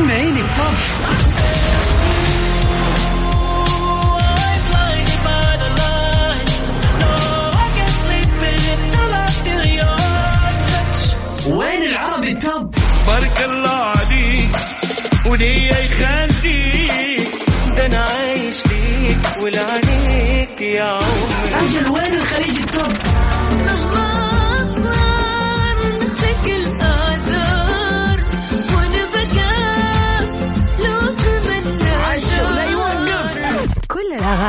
سمعيني بـ top وين العربي ال top؟ بارك الله عليك وليا يخليك. ده أنا عايش ليك ولعنيك يا عمري. أجل وين الخليج ال top؟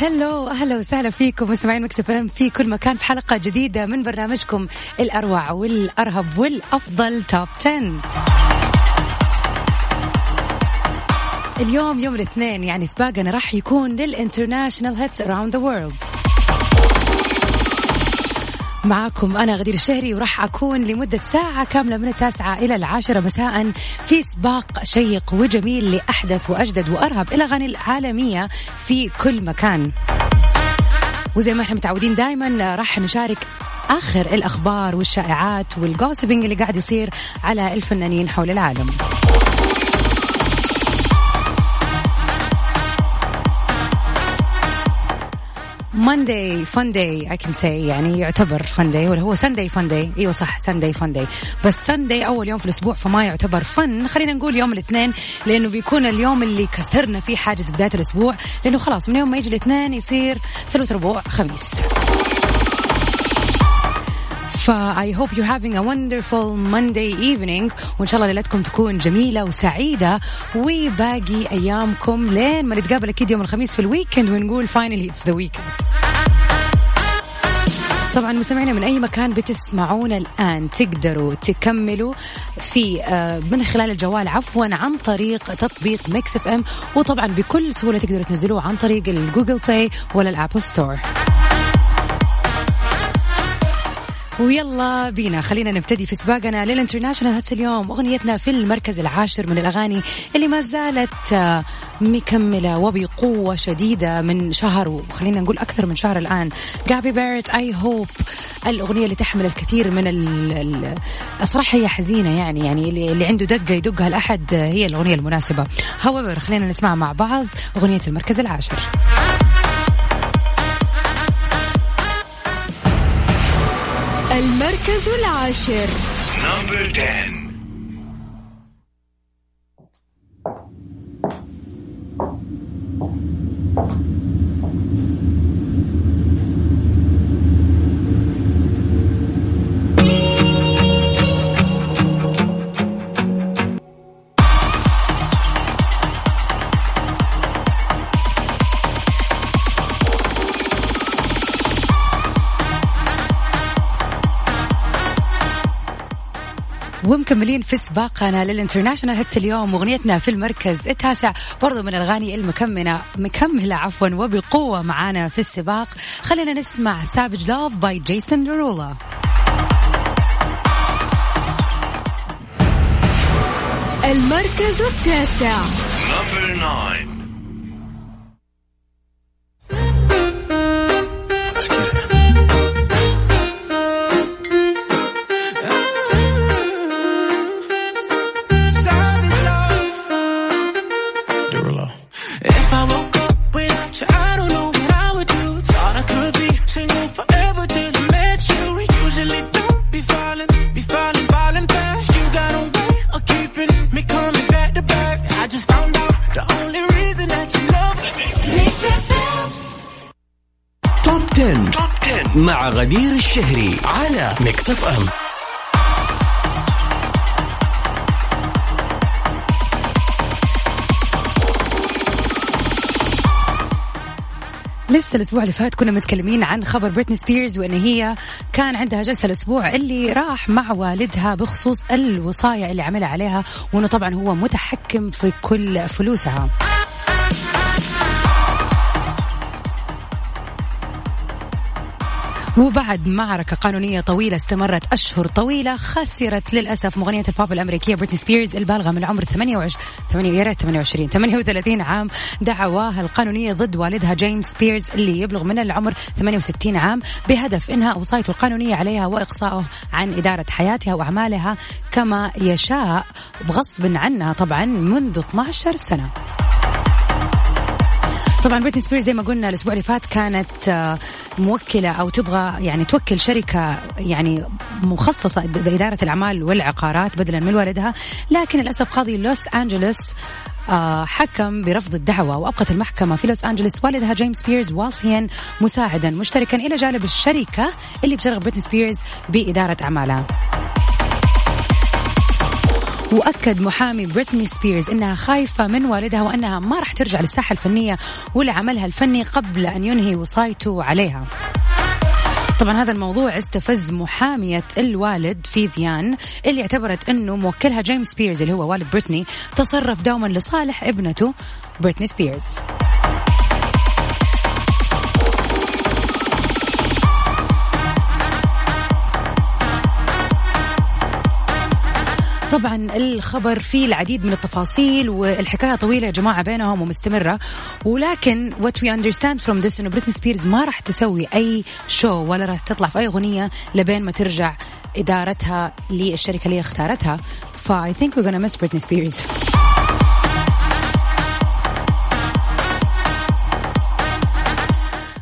hello أهلا وسهلا فيكم مستمعين مكس إف إم في كل مكان في حلقة جديدة من برنامجكم الأروع والأرهب والأفضل توب 10 اليوم يوم الاثنين يعني سباقنا راح يكون لل international hits around the world معاكم أنا غدير الشهري وراح أكون لمدة ساعة كاملة من التاسعة إلى العاشرة مساء في سباق شيق وجميل لأحدث وأجدد وأرهب الأغاني العالمية في كل مكان. وزي ما إحنا متعودين دائما راح نشارك آخر الأخبار والشائعات وال gossiping اللي قاعد يصير على الفنانين حول العالم. Monday fun day I can see يعني يعتبر fun day ولا هو Sunday fun day إيوه صح Sunday fun day بس Sunday أول يوم في الأسبوع فما يعتبر fun خلينا نقول يوم الاثنين لأنه بيكون اليوم اللي كسرنا فيه حاجز بداية الأسبوع. لأنه خلاص من يوم ما يجي الاثنين يصير ثلاث ربوع خميس. فا I hope you're having a wonderful Monday evening. وإن شاء الله ليلتكم تكون جميلة وسعيدة. وباقي أيامكم لين ما نتقابل أكيد يوم الخميس في الويكند ونقول finally it's the weekend. طبعا مستمعينا من أي مكان بتسمعونا الآن تقدروا تكملوا في آه، من خلال الجوال عفوا عن طريق تطبيق ميكس إف إم وطبعا بكل سهولة تقدروا تنزلوه عن طريق ال Google Play ولا ال Apple Store ويلا بينا. خلينا نبتدي في سباقنا. لل international hits اليوم. أغنيتنا في المركز العاشر من الأغاني اللي ما زالت آه، مكملة وبقوة شديدة من شهر وخلينا نقول أكثر من شهر الآن. Gabby Barrett I Hope الأغنية اللي تحمل الكثير من ال ال الصراحة هي حزينة يعني يعني اللي اللي عنده دقة يدقها الاحد آه، هي الأغنية المناسبة. هاويفر خلينا نسمعها مع بعض أغنية المركز العاشر. المركز العاشر. نمبر 10 ومكملين في سباقنا لل international hits اليوم. أغنيتنا في المركز التاسع برضو من الأغاني المكمله مكملة عفوا وبقوة معانا في السباق. خلينا نسمع Savage Love by جيسون ديرولو المركز التاسع. على ميكس اف ام لسه الأسبوع اللي فات كنا متكلمين عن خبر بريتني سبيرز وإن هي كان عندها جلسة الأسبوع اللي راح مع والدها بخصوص الوصايه اللي عملها عليها وإنه طبعا هو متحكم في كل فلوسها. وبعد معركة قانونية طويلة استمرت أشهر طويلة خسرت للأسف مغنية البوب الأمريكية بريتني سبيرز البالغة من العمر 28 8 28 38 عام دعواها القانونية ضد والدها جيمس سبيرز اللي يبلغ من العمر 68 عام بهدف إنهاء وصايته القانونية عليها وإقصائه عن إدارة حياتها وأعمالها كما يشاء بغصب عنها طبعا منذ 12 سنة. طبعا بريتني سبيرز زي ما قلنا الأسبوع اللي فات كانت آه، موكلة أو تبغى يعني توكل شركة يعني مخصصة بإدارة الأعمال والعقارات بدلا من والدها. لكن للأسف قاضي لوس أنجلوس آه، حكم برفض الدعوى وأبقت المحكمة في لوس أنجلوس. والدها جيمس سبيرز وصيا مساعدا مشتركا إلى جانب الشركة اللي بترغب بريتني سبيرز بإدارة أعمالها. وأكد محامي بريتني سبيرز إنها خايفة من والدها وأنها ما راح ترجع للساحة الفنية ولعملها الفني قبل أن ينهي وصايته عليها. طبعا هذا الموضوع استفز محامية الوالد فيفيان اللي اعتبرت إنه موكلها جيمس سبيرز اللي هو والد بريتني تصرف دوما لصالح ابنته بريتني سبيرز طبعا الخبر فيه العديد من التفاصيل والحكاية طويلة يا جماعة بينهم ومستمرة. ولكن what we understand from this إنه بريتني سبيرز ما راح تسوي أي show ولا راح تطلع في أي أغنية لبين ما ترجع إدارتها للشركة اللي اختارتها. ف I think we gonna miss بريتني سبيرز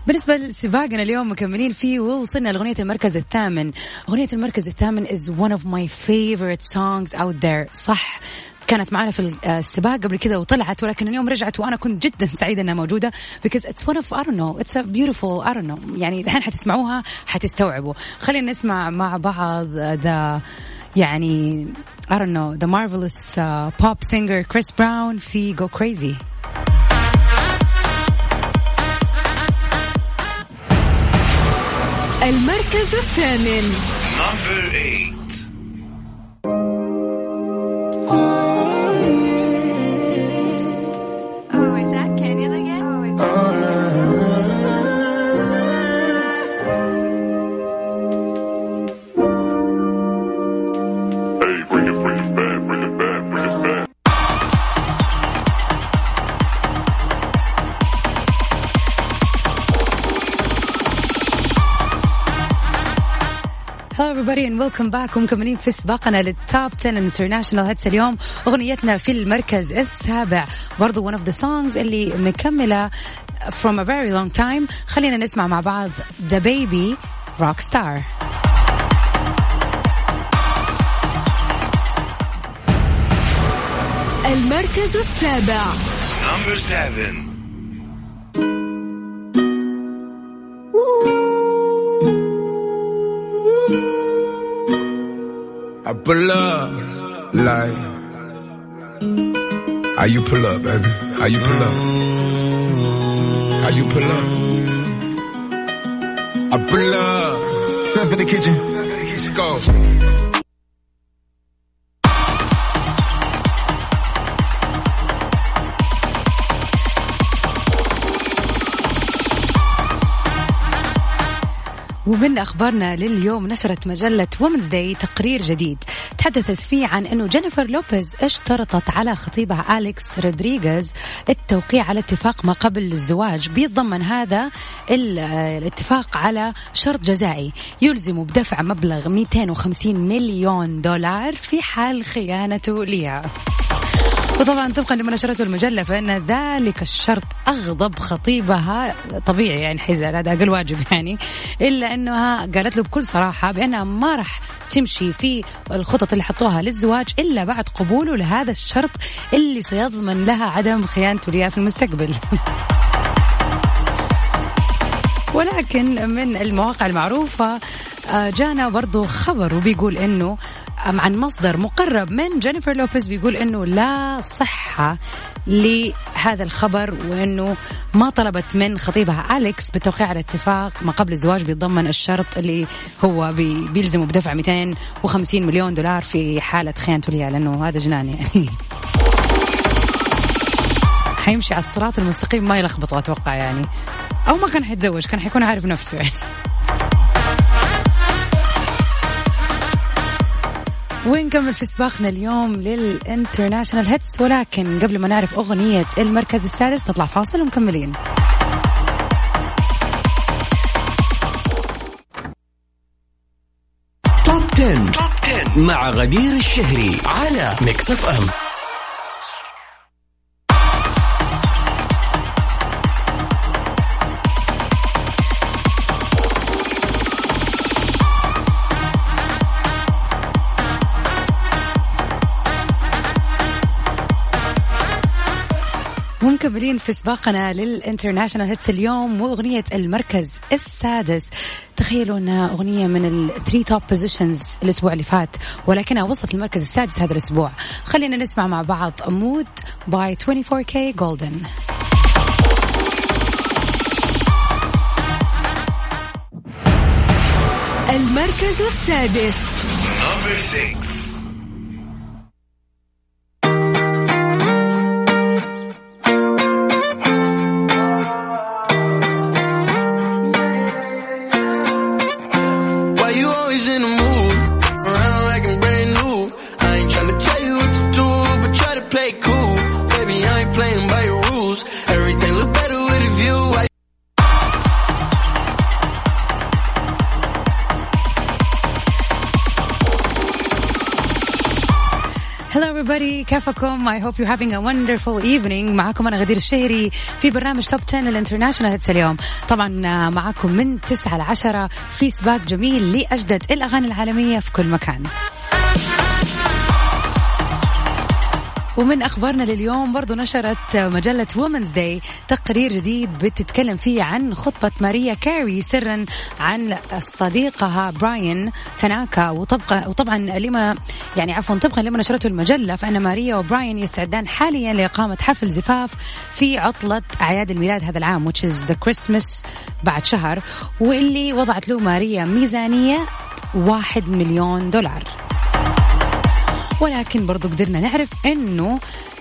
بالنسبة لسباقنا اليوم مكملين فيه ووصلنا لأغنية المركز الثامن. أغنية المركز الثامن is one of my favorite songs out there. صح. كانت معنا في السباق قبل كذا وطلعت ولكن اليوم رجعت وأنا كنت جدا سعيدة إنها موجودة. Because it's one of I don't know. It's a beautiful I don't know. يعني الحين حتسمعوها حتستوعبوا. خلينا نسمع مع بعض ذا يعني I don't know the marvelous uh, pop singer Chris Brown في Go Crazy. المركز الثامن Number eight. Welcome back. ومكملين في سباقنا لل top 10 ال international hits اليوم. أغنيتنا في المركز السابع. برضو one of the songs اللي مكملة from a very long time. خلينا نسمع مع بعض DaBaby Rockstar. المركز السابع. Number seven. I pull up like how you pull up, baby? How you pull up? How you pull up? I pull up. Step in the kitchen. Let's go. ومن أخبارنا لليوم نشرت مجلة وومنز داي تقرير جديد. تحدثت فيه عن إنه جينيفر لوبيز اشترطت على خطيبها اليكس رودريغيز التوقيع على اتفاق ما قبل الزواج بيتضمن هذا ال- الاتفاق على شرط جزائي. يلزم بدفع مبلغ 250 مليون دولار في حال خيانته لها وطبعا طبقا لما نشرته المجلة فإن ذلك الشرط أغضب خطيبها. طبيعي يعني حيزعل هذا أقل واجب يعني. إلا إنها قالت له بكل صراحة بأنها ما راح تمشي في الخطط اللي حطوها للزواج إلا بعد قبوله لهذا الشرط اللي سيضمن لها عدم خيانته لها في المستقبل. ولكن من المواقع المعروفة آه، جانا برضو خبر وبيقول إنه عن مصدر مقرب من جينيفر لوبيز بيقول إنه لا صحة لهذا الخبر وإنه ما طلبت من خطيبها أليكس بالتوقيع على اتفاق ما قبل الزواج بيتضمن الشرط اللي هو بي بيلزمه بدفع 250 مليون دولار في حالة خيانته ليها لأنه هذا جنان يعني. حيمشي على الصراط المستقيم ما يلخبطه أتوقع يعني. أو ما كان حيتزوج كان حيكون عارف نفسه يعني. ونكمل في سباقنا اليوم لل international hits؟ ولكن قبل ما نعرف أغنية المركز السادس نطلع فاصل ومكملين. توب 10. مع غدير الشهري على ميكس أف أم. ومكملين في سباقنا لل international hits اليوم وأغنية المركز السادس. تخيلوا انها أغنية من ال three top positions الأسبوع اللي فات ولكنها وصلت المركز السادس هذا الأسبوع. خلينا نسمع مع بعض Mood by 24kGoldn المركز السادس. Number six. كيفكم؟ I hope you're having a wonderful evening. معاكم أنا غدير الشهري في برنامج توب 10 ال international hits اليوم. طبعا آه، معاكم من 9 ل 10 في سباق جميل لأجدد الأغاني العالمية في كل مكان. ومن أخبارنا لليوم برضو نشرت مجلة وومنز داي تقرير جديد بتتكلم فيه عن خطبة ماريا كاري سرا على صديقها براين تناكا. وطبقا وطبعا لما يعني عفوا طبقا لما نشرته المجلة فإن ماريا وبراين يستعدان حاليا لإقامة حفل زفاف في عطلة أعياد الميلاد هذا العام which is the Christmas بعد شهر واللي وضعت له ماريا ميزانية واحد مليون دولار. ولكن برضو قدرنا نعرف إنه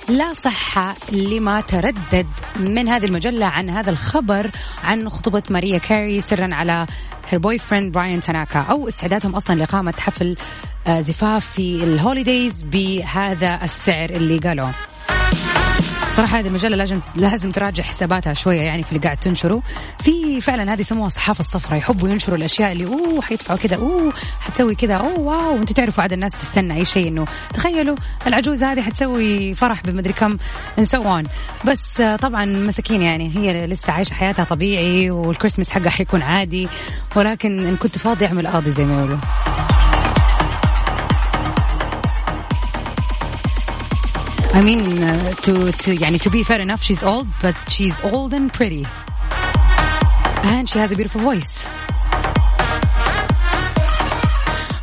لا صحة لما تردد من هذه المجلة عن هذا الخبر عن خطوبة ماريا كاري سرا على her boyfriend براين تاناكا أو استعدادهم أصلا لإقامة حفل آه، زفاف في ال holidays بهذا السعر اللي قالوه. صراحة هذه المجلة لازم لازم تراجع حساباتها شوية يعني في اللي قاعد تنشره. في فعلا هذه يسموها الصحافة الصفراء يحبوا ينشروا الأشياء اللي oh حيدفعوا كذا oh حتسوي كذا oh wow وأنتوا تعرفوا عاد الناس تستنى أي شيء إنه. تخيلوا العجوزة هذه حتسوي فرح بمدري كم on. بس طبعا مساكين يعني هي لسه عايشة حياتها طبيعي والكريسماس حقها حيكون عادي ولكن إن كنت فاضي أعمل قاضي زي ما يقولوا. I mean, uh, to, to يعني to be fair enough, she's old, but she's old and pretty. And she has a beautiful voice.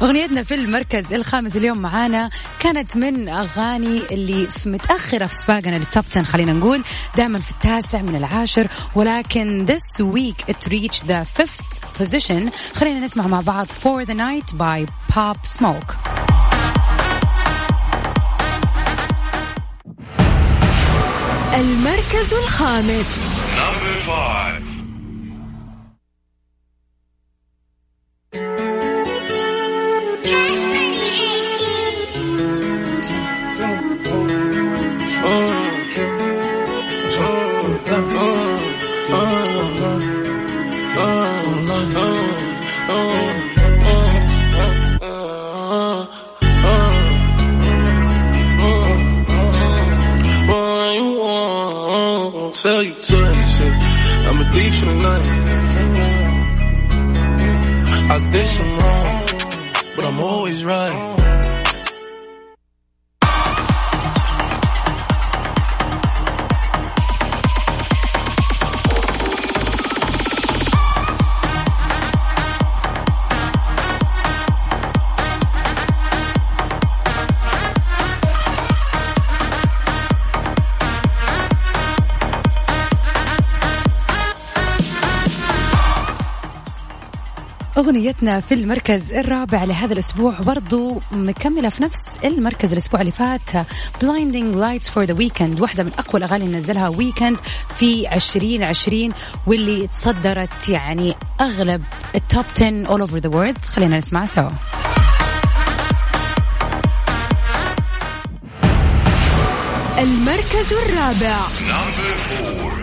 أغنيتنا في المركز الخامس اليوم معانا كانت من أغاني اللي في متأخرة في سباقنا للتوب 10 خلينا نقول دائما في التاسع من العاشر ولكن this week it reached the fifth position خلينا نسمع مع بعض For the Night by Pop Smoke المركز الخامس. أغنيتنا في المركز الرابع لهذا الأسبوع برضو مكملة في نفس المركز الأسبوع اللي فات. Blinding Lights for the Weekend واحدة من أقوى الأغاني اللي نزلها ويكند في 2020 واللي تصدرت يعني أغلب التوب 10 all over the world. خلينا نسمع سوا. المركز الرابع. Number four.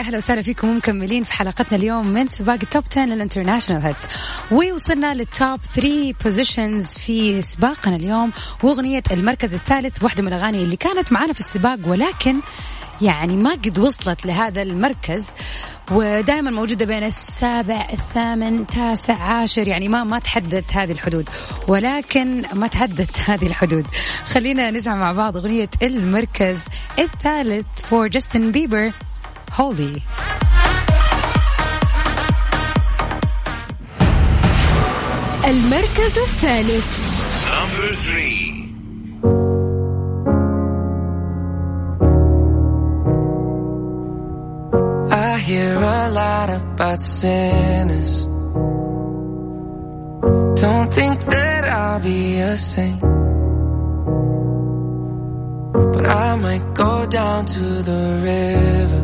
أهلا وسهلا فيكم ومكملين في حلقتنا اليوم من سباق ال top 10 لل international hits ووصلنا لل top 3 positions في سباقنا اليوم. وأغنية المركز الثالث واحدة من الأغاني اللي كانت معنا في السباق ولكن يعني ما قد وصلت لهذا المركز. ودائما موجودة بين السابع الثامن تاسع عاشر يعني ما ما تحددت هذه الحدود. ولكن ما تحددت هذه الحدود. خلينا نسمع مع بعض أغنية المركز الثالث فور جاستن بيبر هولي المركز الثالث Number three. I hear a lot about sinners. Don't think that I'll be a saint. But I might go down to the river.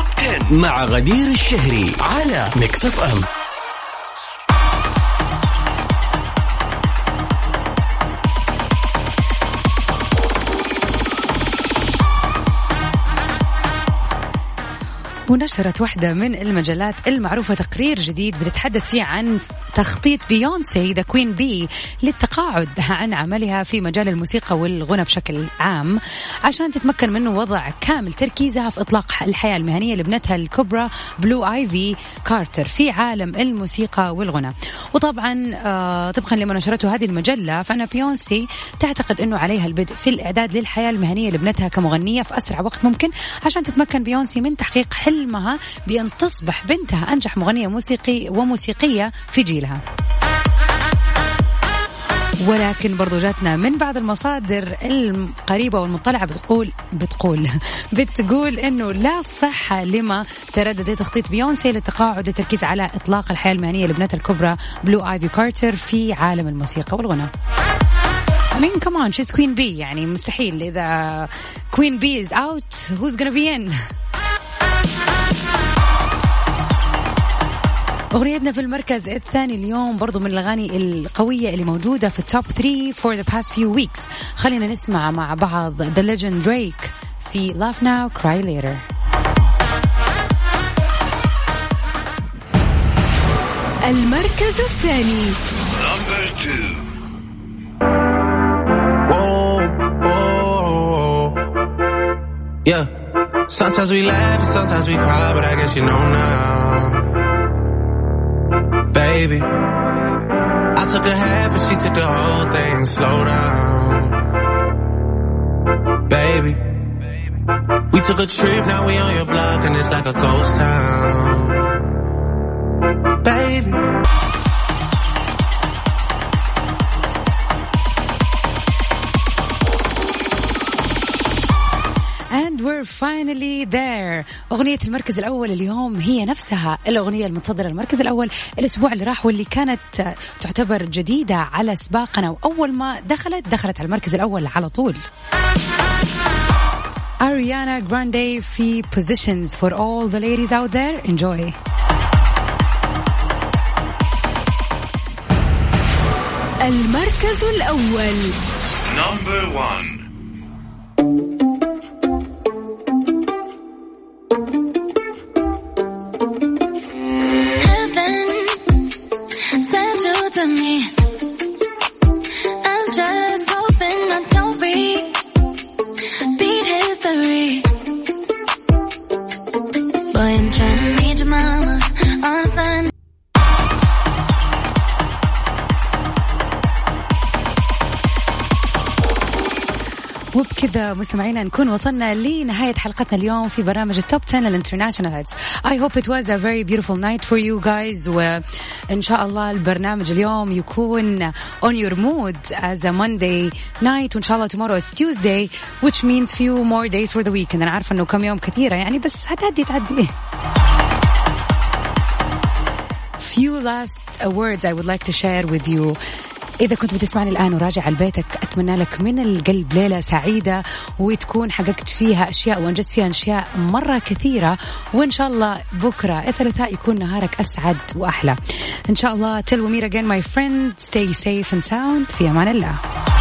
10 مع غدير الشهري على ميكس اف ام ونشرت واحدة من المجلات المعروفة تقرير جديد بتتحدث فيه عن تخطيط بيونسي the queen bee للتقاعد عن عملها في مجال الموسيقى والغنى بشكل عام عشان تتمكن من وضع كامل تركيزها في إطلاق الحياة المهنية لابنتها الكبرى بلو آيفي كارتر في عالم الموسيقى والغنى. وطبعا آه طبقا لما نشرته هذه المجلة فإن بيونسي تعتقد أنه عليها البدء في الإعداد للحياة المهنية لابنتها كمغنية في أسرع وقت ممكن عشان تتمكن بيونسي من تحقيق حلمها بأن تصبح بنتها أنجح مغنية موسيقي وموسيقية في جيلها ولكن برضو جاتنا من بعض المصادر القريبة والمطلعة بتقول بتقول بتقول إنه لا صحة لما تردد تخطيط بيونسي للتقاعد والتركيز على إطلاق الحياة المهنية لابنتها الكبرى بلو ايفي كارتر في عالم الموسيقى I mean come on she's queen bee. يعني مستحيل. إذا queen bee is out who's gonna be in? أغنيتنا في المركز الثاني اليوم برضو من الأغاني القوية اللي موجودة في التوب 3 for the past few weeks خلينا نسمع مع بعض The Legend Drake في Laugh Now Cry Later المركز الثاني Number two. Yeah. Sometimes we laugh and sometimes we cry, but I guess you know now. Baby. I took a half and she took the whole thing. Slow down. Baby. We took a trip, now we on your block and it's like a ghost town. Baby. We're finally there. أغنية المركز الأول اليوم هي نفسها. الأغنية المتصدرة المركز الأول الأسبوع اللي راح واللي كانت تعتبر جديدة على سباقنا. وأول ما دخلت دخلت على المركز الأول على طول. أريانا جراندي في Positions for all the ladies out there. Enjoy. المركز الأول. Number one. مستمعينا نكون وصلنا لنهاية حلقتنا اليوم في برنامج ال top 10 ال international hits I hope it was a very beautiful night for you guys وإن شاء الله البرنامج اليوم يكون on your mood as a Monday night وإن شاء الله tomorrow is Tuesday which means few more days for the weekend أنا عارفة إنه كم يوم كثيرة يعني بس هتعدي تعدي few last words I would like to share with you إذا كنت بتسمعني الآن وراجع على بيتك أتمنى لك من القلب ليلة سعيدة وتكون حققت فيها أشياء وأنجزت فيها أشياء مرة كثيرة. وإن شاء الله بكرة الثلاثاء يكون نهارك أسعد وأحلى. إن شاء الله till we meet again my friend. Stay safe and sound. في أمان الله.